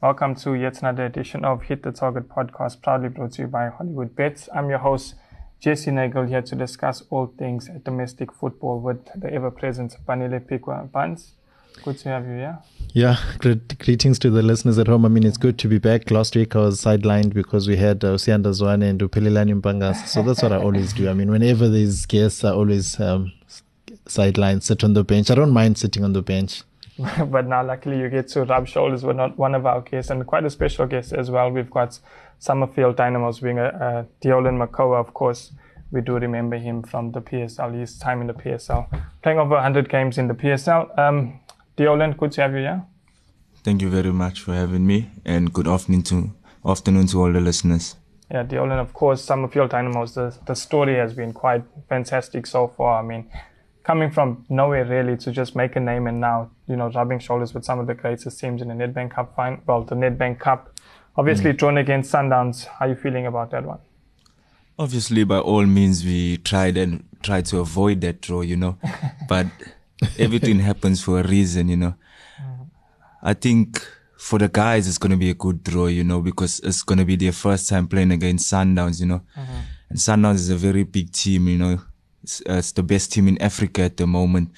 Welcome to yet another edition of Hit the Target podcast, proudly brought to you by Hollywood Bets. I'm your host, Jesse Nagel, here to discuss all things domestic football with the ever present Banile Pikwa Buns. Good to have you here. Yeah, great, greetings to the listeners at home. I mean, it's good to be back. Last week I was sidelined because we had uh, Sianda Zwane and Upelelani Mpangas. So that's what I always do. I mean, whenever there's guests, I always um, sideline, sit on the bench. I don't mind sitting on the bench. but now luckily you get to rub shoulders with not one of our guests and quite a special guest as well. We've got Summerfield Dynamos winger a Deolin Mekoa, of course. We do remember him from the PSL, his time in the PSL, playing over 100 games in the PSL. Um, Deolin, good to have you here. Thank you very much for having me, and good afternoon to afternoon to all the listeners. Yeah, Deolin, of course, Summerfield Dynamos. The the story has been quite fantastic so far. I mean, coming from nowhere really to just make a name and now, you know, rubbing shoulders with some of the greatest teams in the Nedbank Cup fine, well, the Nedbank Cup. Obviously mm. drawn against Sundowns. How are you feeling about that one? Obviously, by all means, we tried and tried to avoid that draw, you know, but everything happens for a reason, you know. Mm. I think for the guys, it's going to be a good draw, you know, because it's going to be their first time playing against Sundowns, you know. Mm-hmm. And Sundowns is a very big team, you know. It's, uh, it's, the best team in Africa at the moment.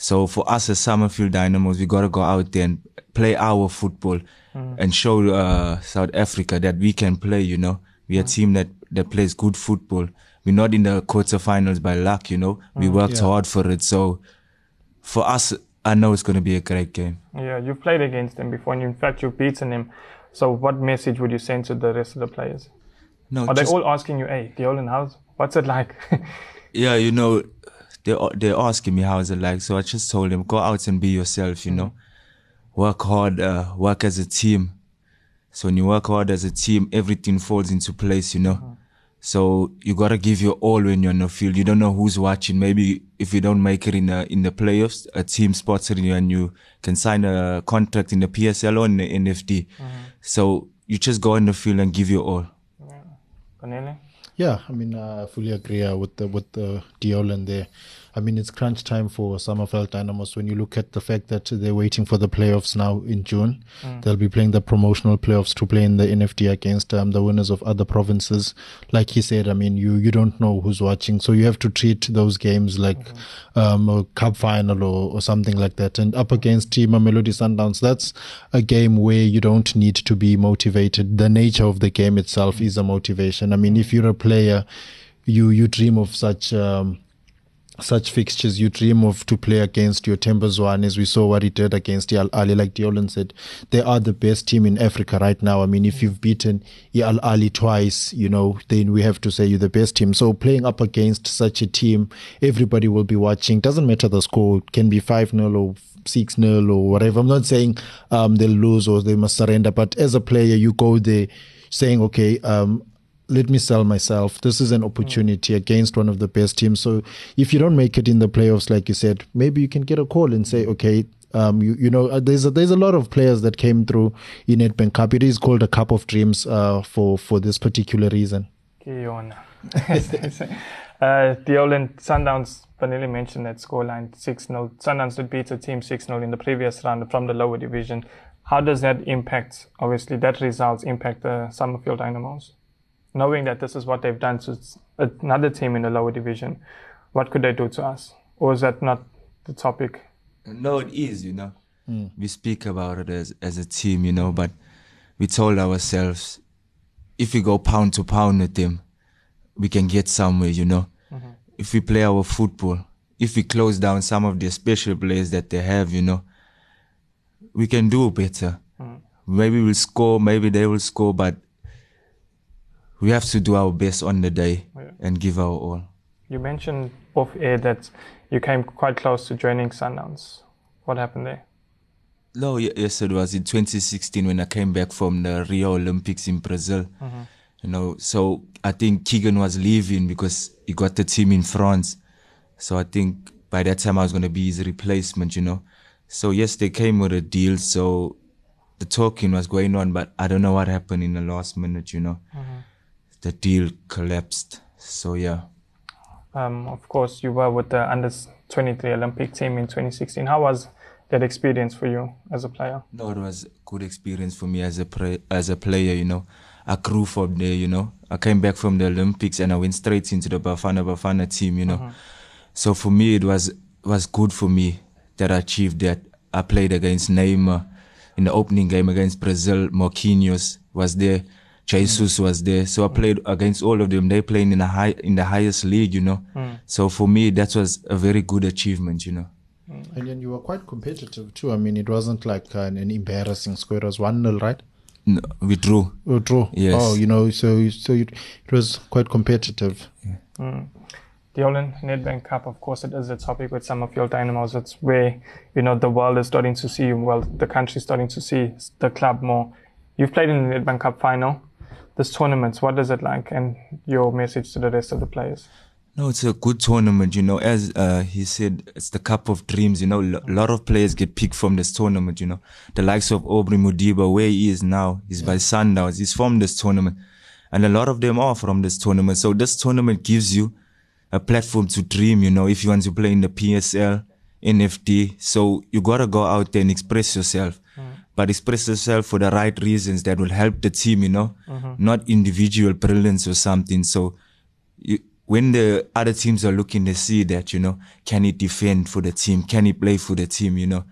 So for us as Summerfield Dynamos, we got to go out there and play our football mm. and show uh, South Africa that we can play, you know. We're mm. a team that, that plays good football. We're not in the quarterfinals by luck, you know. We mm, worked yeah. hard for it. So for us, I know it's going to be a great game. Yeah, you've played against them before, and in fact, you've beaten them. So what message would you send to the rest of the players? No, are they all asking you, "Hey, Deolin, how's what's it like?" yeah, you know, they they're asking me how's it like. So I just told them, go out and be yourself. You mm. know, work hard, uh, work as a team. So when you work hard as a team, everything falls into place. You know. Mm. So you gotta give your all when you're on the field. You don't know who's watching. Maybe if you don't make it in the in the playoffs, a team spots you and you can sign a contract in the PSL or in the NFD. Mm-hmm. So you just go in the field and give your all. Yeah, I mean, uh, I fully agree uh, with the with the Deolin there. I mean, it's crunch time for Summerfield Dynamos when you look at the fact that they're waiting for the playoffs now in June. Mm. They'll be playing the promotional playoffs to play in the NFD against um, the winners of other provinces. Like he said, I mean, you, you don't know who's watching, so you have to treat those games like mm-hmm. um, a cup final or, or something like that. And up against Mamelodi Sundowns, that's a game where you don't need to be motivated. The nature of the game itself mm. is a motivation. I mean, if you're a player, you you dream of such um, such fixtures you dream of to play against your Themba Zwane as we saw what he did against Al Ahly like Deolin said they are the best team in Africa right now. I mean if you've beaten Al Ahly twice you know then we have to say you're the best team. So playing up against such a team everybody will be watching. Doesn't matter the score. It can be 5-0 or 6 0 or whatever. I'm not saying um, they'll lose or they must surrender, but as a player, you go there saying, okay, um, let me sell myself. This is an opportunity against one of the best teams. So if you don't make it in the playoffs, like you said, maybe you can get a call and say, okay, um, you, you know, uh, there's a, there's a lot of players that came through in Nedbank Cup. It is called a Cup of Dreams uh, for for this particular reason. Kion. uh, Deolin Sundowns, Vanilli mentioned that scoreline 6 0. Sundowns did beat a team 6 0 in the previous round from the lower division. How does that impact, obviously, that results impact the Summerfield Dynamos? Knowing that this is what they've done to another team in the lower division, what could they do to us? Or is that not the topic? No, it is, you know. Mm. We speak about it as, as a team, you know, but we told ourselves if we go pound to pound with them, we can get somewhere, you know. Mm-hmm. If we play our football, if we close down some of the special players that they have, you know, we can do better. Mm. Maybe we'll score, maybe they will score, but we have to do our best on the day yeah. and give our all. You mentioned off air that you came quite close to joining Sundowns. What happened there? No, yes, it was in 2016 when I came back from the Rio Olympics in Brazil. Mm-hmm. You know, so I think Keegan was leaving because he got the team in France. So I think by that time I was going to be his replacement, you know. So yes, they came with a deal. So the talking was going on, but I don't know what happened in the last minute, you know. Mm-hmm the deal collapsed. So yeah. Um, of course, you were with the under 23 Olympic team in 2016. How was that experience for you as a player? No, it was good experience for me as a pre- as a player. You know, I grew from there. You know, I came back from the Olympics and I went straight into the Bafana Bafana team. You know, Mm-hmm. so for me it was was good for me that I achieved that. I played against Neymar in the opening game against Brazil. Marquinhos was there. Jesus was there. So I played against all of them. They playing in the high in the highest league, you know. Hmm. So for me, that was a very good achievement, you know. Hmm. And then you were quite competitive too. I mean, it wasn't like an, an embarrassing score. It was 1 0, right? No, we drew. Oh, draw. Yes. Oh, you know, so so it, it was quite competitive. Hmm. Deolin Nedbank Cup, of course, it is a topic with some of your dynamos. It's where, you know, the world is starting to see, well, the country is starting to see the club more. You've played in the Nedbank Cup final. This tournament, what is it like? And your message to the rest of the players? No, it's a good tournament, you know. As uh, he said, it's the cup of dreams, you know. A lot of players get picked from this tournament, you know. The likes of Aubrey Modiba, where he is now, he's by Sundowns, he's from this tournament. And a lot of them are from this tournament. So this tournament gives you a platform to dream, you know, if you want to play in the PSL, NFD. So you gotta go out there and express yourself. But express yourself for the right reasons that will help the team, you know, not individual brilliance or something. So you, when the other teams are looking, they see that, you know, can he defend for the team? Can he play for the team, you know?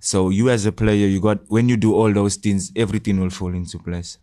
So you as a player, you got, when you do all those things, everything will fall into place.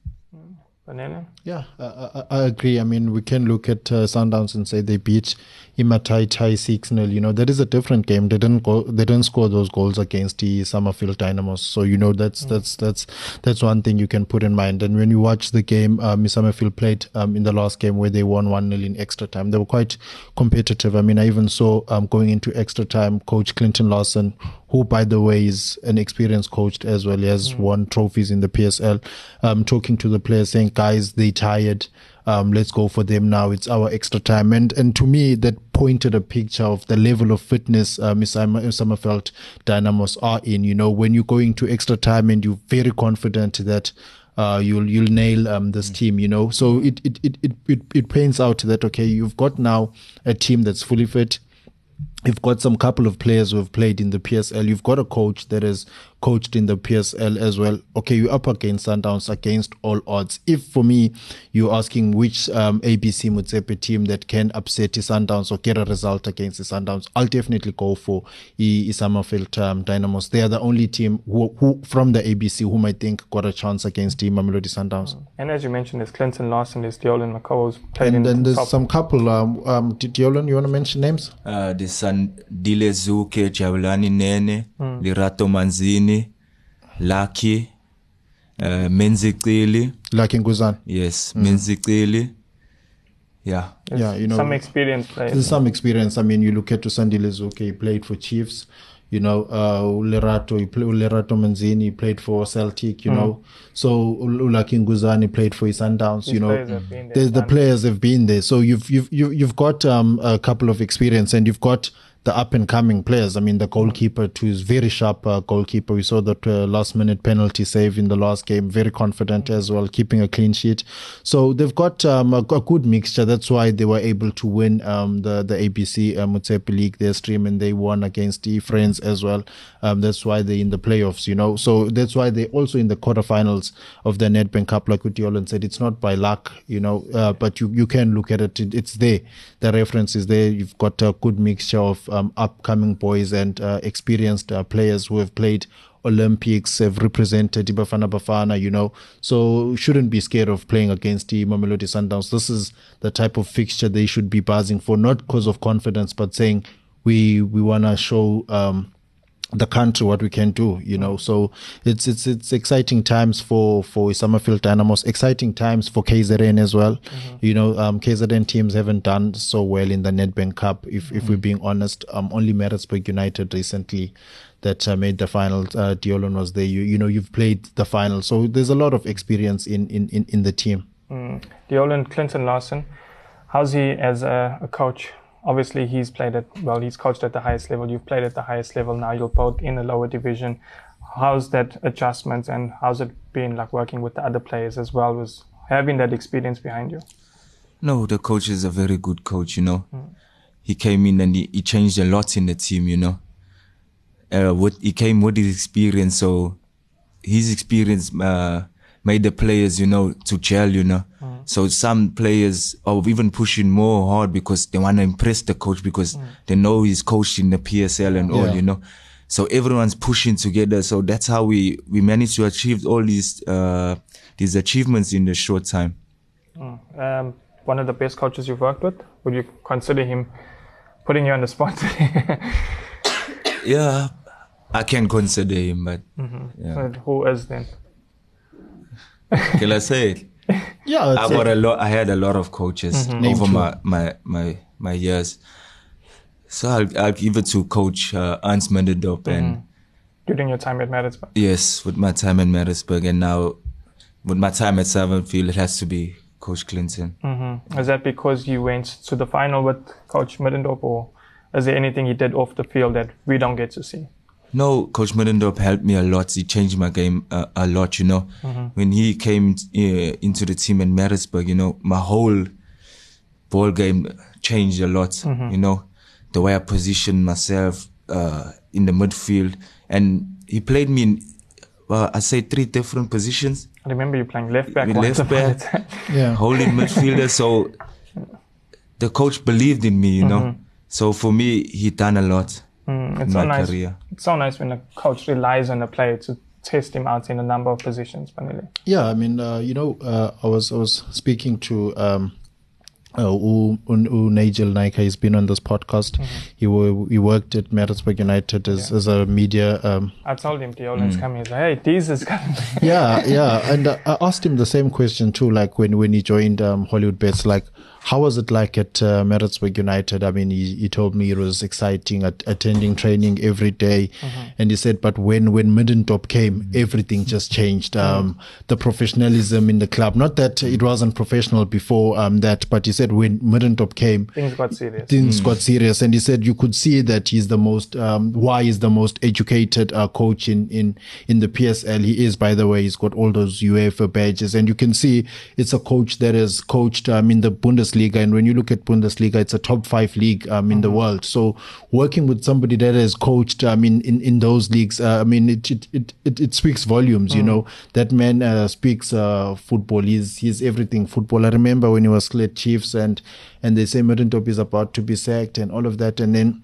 Banana? Yeah, I, I, I agree. I mean, we can look at uh, Sundowns and say they beat Imatai Tai 6 0. You know, that is a different game. They didn't go, they didn't score those goals against the Summerfield Dynamos. So, you know, that's, that's, that's, that's one thing you can put in mind. And when you watch the game, um, Summerfield played, um, in the last game where they won 1 0 in extra time. They were quite competitive. I mean, I even saw, um, going into extra time, coach Clinton Larsen, who, by the way, is an experienced coach as well. He has won trophies in the PSL. Um, talking to the players, saying, "Guys, they tired. Um, let's go for them now. It's our extra time." And and to me, that pointed a picture of the level of fitness uh, Miss Summer- Summerfield Dynamos are in. You know, when you go into extra time and you're very confident that. Uh, you'll you'll nail um, this team, you know. So it it, it, it it it paints out that okay, you've got now a team that's fully fit. You've got some couple of players who have played in the PSL. You've got a coach that has coached in the PSL as well. Okay, you're up against Sundowns against all odds. If for me, you're asking which um, ABC Motsepe team that can upset the Sundowns or get a result against the Sundowns, I'll definitely go for I- I Summerfield um, Dynamos. They are the only team who, who from the ABC whom I think got a chance against the Mamelodi Sundowns. And as you mentioned, there's Clinton Larsen, there's Deolin Mekoa, who's played in And then the there's top. some couple. Um, um, Deolin, you want to mention names? Uh, the son Dile Zuke, Jabulani Nene, Lerato Manzini, Lucky, uh, Menzikili. Like in Guzan. Yes, Menzikili. Yeah. There's yeah, you know, some experienced players. There's some experience. I mean, you look at Tusandi Lezuke, he played for Chiefs. You know, uh, Lerato, he played, Lerato Manzini, he played for Celtic, you know. So, Ulakin Guzani played for Sundowns, you know. there, There's the players have been there. So you've, you've, you've, you've got, um, a couple of experience and you've got the up and coming players. I mean, the goalkeeper too is very sharp uh, goalkeeper. We saw that uh, last minute penalty save in the last game. Very confident as well, keeping a clean sheet. So they've got um, a, a good mixture. That's why they were able to win um, the the ABC uh, Motsepe League their stream, and they won against the Friends as well. Um, that's why they're in the playoffs. You know, so that's why they're also in the quarterfinals of the Nedbank Cup. Like what said, it's not by luck. You know, uh, but you you can look at it. It's there. The reference is there. You've got a good mixture of um, upcoming boys and uh, experienced uh, players who have played Olympics, have represented Ibafana Bafana, you know. So shouldn't be scared of playing against the Mamelodi Sundowns. This is the type of fixture they should be buzzing for, not because of confidence, but saying we we want to show um, the country what we can do you know. So it's it's it's exciting times for for Summerfield Dynamos exciting times for KZN as well. You know um KZN teams haven't done so well in the Nedbank Cup if if we're being honest. Um only Maritzburg United recently that uh, made the final uh, Deolin was there. You you know you've played the final. So there's a lot of experience in in in, in the team. Mm. Deolin Clinton Larsen, how's he as a, a coach? Obviously, he's played at well, he's coached at the highest level. You've played at the highest level. Now you're both in the lower division. How's that adjustment and how's it been like working with the other players as well? Was having that experience behind you? No, the coach is a very good coach, you know. He came in and he, he changed a lot in the team, you know. uh, what he came with his experience. So his experience uh, made the players, you know, to gel, you know. So some players are even pushing more hard because they want to impress the coach because they know he's coached in the PSL and all, you know. So everyone's pushing together. So that's how we we managed to achieve all these uh, these achievements in a short time. Um, one of the best coaches you've worked with? Would you consider him putting you on the spot? Yeah, I can consider him, but yeah. Who is then? can I say it? Yeah, I it's- got a lot. I had a lot of coaches Name over my, my my my years. So I'll, I'll give it to Coach uh, Ernst Middendorp and During your time at Maritzburg? yes, with my time in Maritzburg and now with my time at Summerfield, it has to be Coach Clinton. Mm-hmm. Is that because you went to the final with Coach Middendorp, or is there anything he did off the field that we don't get to see? No, Coach Middendorp helped me a lot. He changed my game uh, a lot, you know. When he came uh, into the team in Maritzburg, you know, my whole ball game changed a lot, you know. The way I positioned myself uh, in the midfield. And he played me in, well, I say three different positions. I remember you playing left back. Once left back. yeah. holding midfielder. So the coach believed in me, you know. So for me, he done a lot Mm, in it's so my nice. career. It's so nice when a coach relies on a player to test him out in a number of positions. Vanille. Yeah, I mean, uh, you know, uh, I was I was speaking to um, uh, U, U, U Nigel Naika. He's been on this podcast. He wo- he worked at Maritzburg United as, as a media. Um, I told him Deolin's coming. He's like, hey, Deez is coming. yeah, yeah, and uh, I asked him the same question too. Like when when he joined um, Hollywood Bets, like how was it like at uh, Maritzburg United? I mean, he, he told me it was exciting, at, attending training every day. and he said, but when when Middendorp came, everything just changed. Um, the professionalism in the club, not that it wasn't professional before um, that, but he said when Middendorp came, Things got serious. things got serious and he said you could see that he's the most um why is the most educated uh, coach in in in the PSL he is by the way he's got all those UEFA badges and you can see it's a coach that has coached um in the Bundesliga and when you look at Bundesliga it's a top 5 league um in the world. So working with somebody that has coached I mean, in, in those leagues uh, I mean it it, it it it speaks volumes you know. That man uh, speaks uh football. He's he's everything football. I remember when he was at Chiefs and and they say Middendorp is about to be sacked and all of that. And then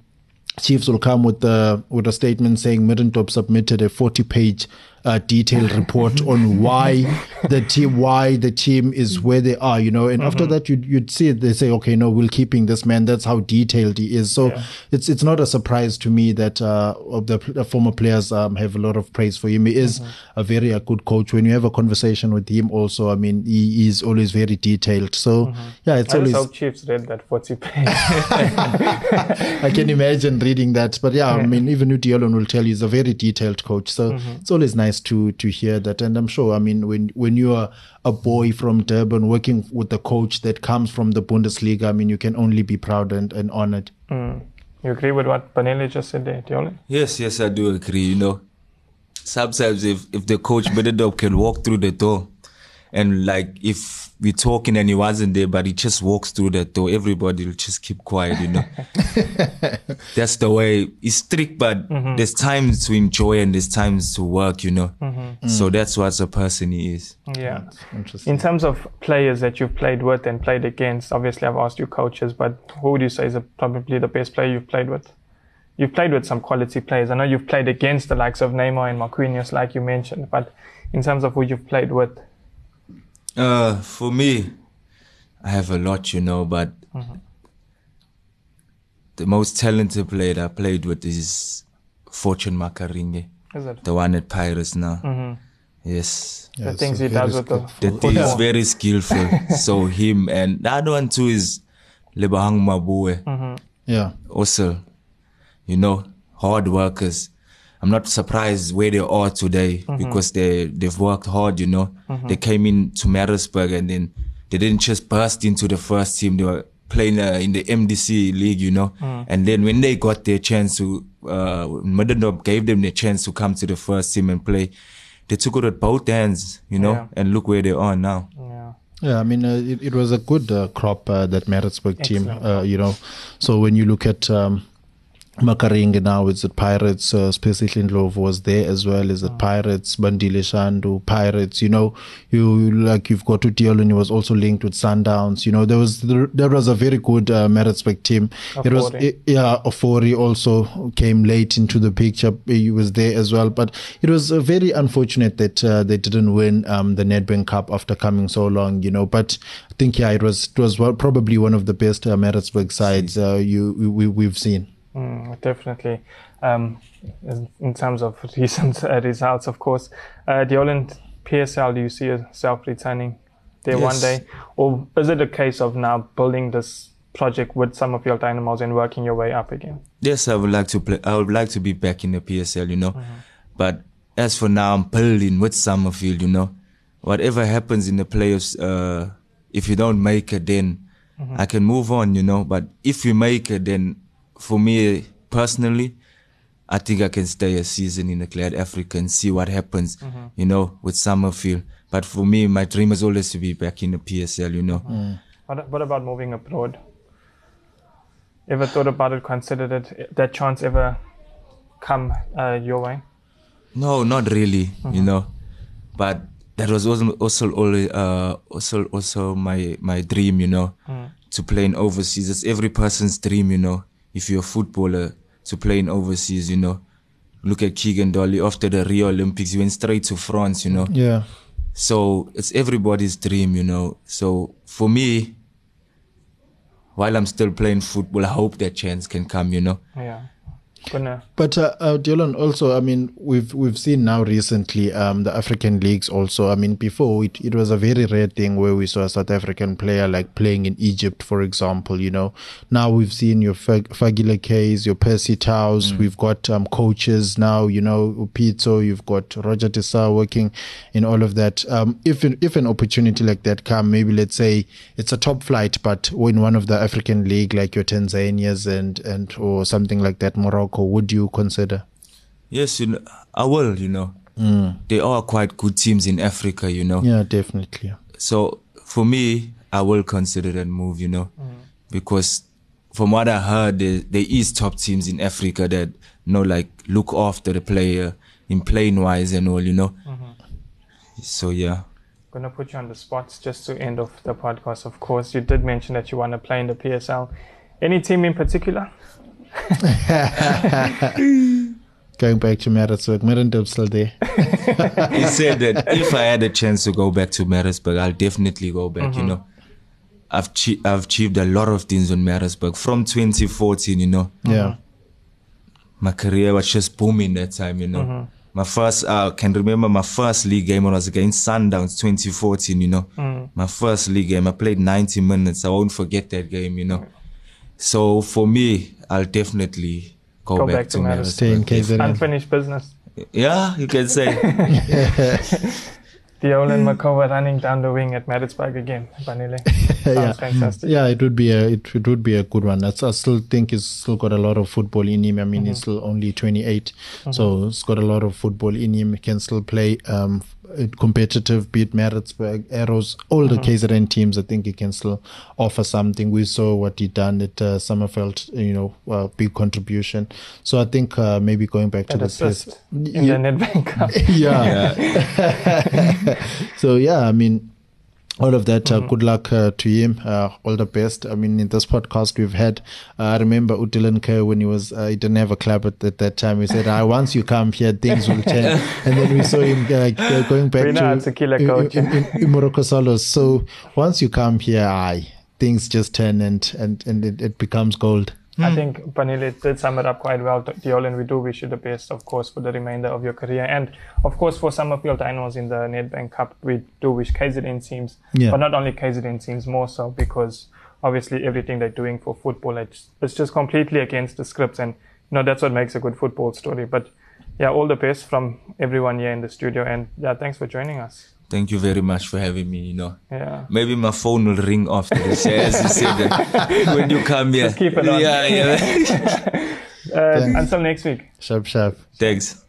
Chiefs will come with the with a statement saying Middendorp submitted a 40 page uh, detailed report on why the team why the team is where they are you know and after that you'd, you'd see it they say okay no we're keeping this man. That's how detailed he is. So it's it's not a surprise to me that uh, of the, the former players um, have a lot of praise for him. He is a very uh, good coach. When you have a conversation with him also I mean he is always very detailed. So yeah it's I always hope Chiefs read that 40 page. I can imagine reading that. But yeah, I mean, even Udiolon will tell you he's a very detailed coach. So Mm-hmm. it's always nice to to hear that. And I'm sure, I mean, when when you are a boy from Durban working with a coach that comes from the Bundesliga, I mean, you can only be proud and, and honored. Mm. You agree with what Vanille just said there, Deolin? Yes, yes, I do agree. You know, sometimes if if the coach Middendorp can walk through the door, and like if we're talking and he wasn't there, but he just walks through that door, everybody will just keep quiet. You know, that's the way. It's strict, but mm-hmm. there's times to enjoy and there's times to work. You know, mm-hmm. so mm. that's what a person he is. Yeah. Interesting. In terms of players that you've played with and played against, obviously I've asked you coaches, but who would you say is a, probably the best player you've played with? You've played with some quality players. I know you've played against the likes of Neymar and Marquinhos, like you mentioned, but in terms of who you've played with, Uh, for me, I have a lot, you know, but the most talented player I played with is Fortune Makaringe, is it? the one at Pirates now. Mm-hmm. Yes. Yeah, the things a he does with the skillful- That is football. very skillful. so him and the other one too is Lebohang Maboe, Yeah. also, you know, hard workers. I'm not surprised where they are today because they they've worked hard. You know, they came in to Maritzburg and then they didn't just burst into the first team. They were playing uh, in the MDC league. You know, and then when they got their chance to, uh, Middendorp gave them the chance to come to the first team and play. They took it at both ends, You know, Yeah. and look where they are now. Yeah. Yeah, I mean, uh, it, it was a good uh, crop uh, that Maritzburg team, Excellent uh, you know. So when you look at um, Makaringe now is at Pirates. Uh, Specifically, Love was there as well. Is at Pirates. Bandile Shandu Pirates. You know, you like you've got Utiolo and he was also linked with Sundowns. You know, there was there was a very good uh, Maritzburg team. It was it, yeah. Ofori also came late into the picture. He was there as well, but it was uh, very unfortunate that uh, they didn't win um, the Nedbank Cup after coming so long. You know, but I think yeah, it was it was well, probably one of the best uh, Maritzburg sides uh, you we, we've seen. Definitely. Um, in, terms of recent uh, results, of course, uh, the Holland PSL, do you see yourself returning there one day? Or is it a case of now building this project with some of your dynamos and working your way up again? Yes, I would like to play. I would like to be back in the PSL, you know. But as for now, I'm building with Summerfield, you You know. Whatever happens in the playoffs, uh, if you don't make it, then I can move on, you know. But if you make it, then for me personally, I think I can stay a season in the Glad Africa and see what happens, you know, with Summerfield. But for me, my dream is always to be back in the PSL, you know. What, what about moving abroad? Ever thought about it, considered it? That chance ever come uh, your way? No, not really. You know, but that was also also always, uh, also also my my dream. You know, to play in overseas. It's every person's dream. You know, if you're a footballer, to play in overseas. You know, look at Keegan Dolly after the Rio Olympics, he went straight to France. You know, Yeah. so it's everybody's dream. You know, so for me. While I'm still playing football, I hope that chance can come, you know. Yeah. But uh, uh, Dylan, also, I mean, we've we've seen now recently um, the African leagues. Also, I mean, before it, it was a very rare thing where we saw a South African player like playing in Egypt, for example. You know, now we've seen your Fag- Fagile your Percy Taus. We've got um, coaches now. You know, Pitso. You've got Roger Tissau working in all of that. Um, if an, if an opportunity like that come, maybe let's say it's a top flight, but in one of the African league like your Tanzanias and and or something like that, Morocco, would you consider? Yes, you know, I will, you know. Mm. They are quite good teams in Africa, you know. Yeah, definitely. So for me, I will consider that move, you know, mm. because from what I heard, there, there is top teams in Africa that you know, like look after the player in playing wise and all, you know. Mm-hmm. So yeah, gonna put you on the spot just to end off the podcast. Of course, you did mention that you want to play in the PSL. Any team in particular? Going back to Maritzburg, Merendorf's still there. he said that if I had a chance to go back to Maritzburg, I'll definitely go back. You mm-hmm. know, I've chi- I've achieved a lot of things on Maritzburg from 2014. You know, Yeah. my career was just booming that time, you know. Mm-hmm. My first, I can remember my first league game when I was against Sundowns 2014, you know. Mm. My first league game, I played 90 minutes. I won't forget that game, you know. So for me, I'll definitely go, Go back, back to to Maritzburg. Stay in Unfinished business. Yeah, you can say. Deolin Mekoa running down the wing at Maritzburg again. Vanille. Sounds yeah. fantastic. Yeah, it would be a it, it would be a good one. That's, I still think he's still got a lot of football in him. I mean, he's still only 28, so he's got a lot of football in him. He can still play um f- competitive, beat Maritzburg, Arrows, all the KZN teams. I think he can still offer something. We saw what he done at uh, Summerfield. You know, uh, big contribution. So I think uh, maybe going back to An the assist in Yeah. the Nedbank Cup. yeah. so yeah, I mean, all of that. Uh, good luck uh, to him. Uh, all the best. I mean, in this podcast we've had, uh, I remember Utilan Kerr when he was, uh, he didn't have a club at, at that time. He said, uh, once you come here, things will change. and then we saw him uh, uh, going back know to Morocco Solos. So once you come here, aye, things just turn and and and it, it becomes gold. I hmm. think Vanille did sum it up quite well. Deolin, we do wish you the best, of course, for the remainder of your career. And, of course, for some of your dinos in the Nedbank Cup, we do wish KZN teams, Yeah. but not only KZN teams, more so because obviously everything they're doing for football, it's, it's just completely against the scripts. And, you know, that's what makes a good football story. But, yeah, all the best from everyone here in the studio. And, yeah, thanks for joining us. Thank you very much for having me, you know. Yeah. Maybe my phone will ring after this, yeah, as you said that when you come here. Just keep it on. Yeah, yeah. Uh, until next week. Sharp, sharp. Thanks.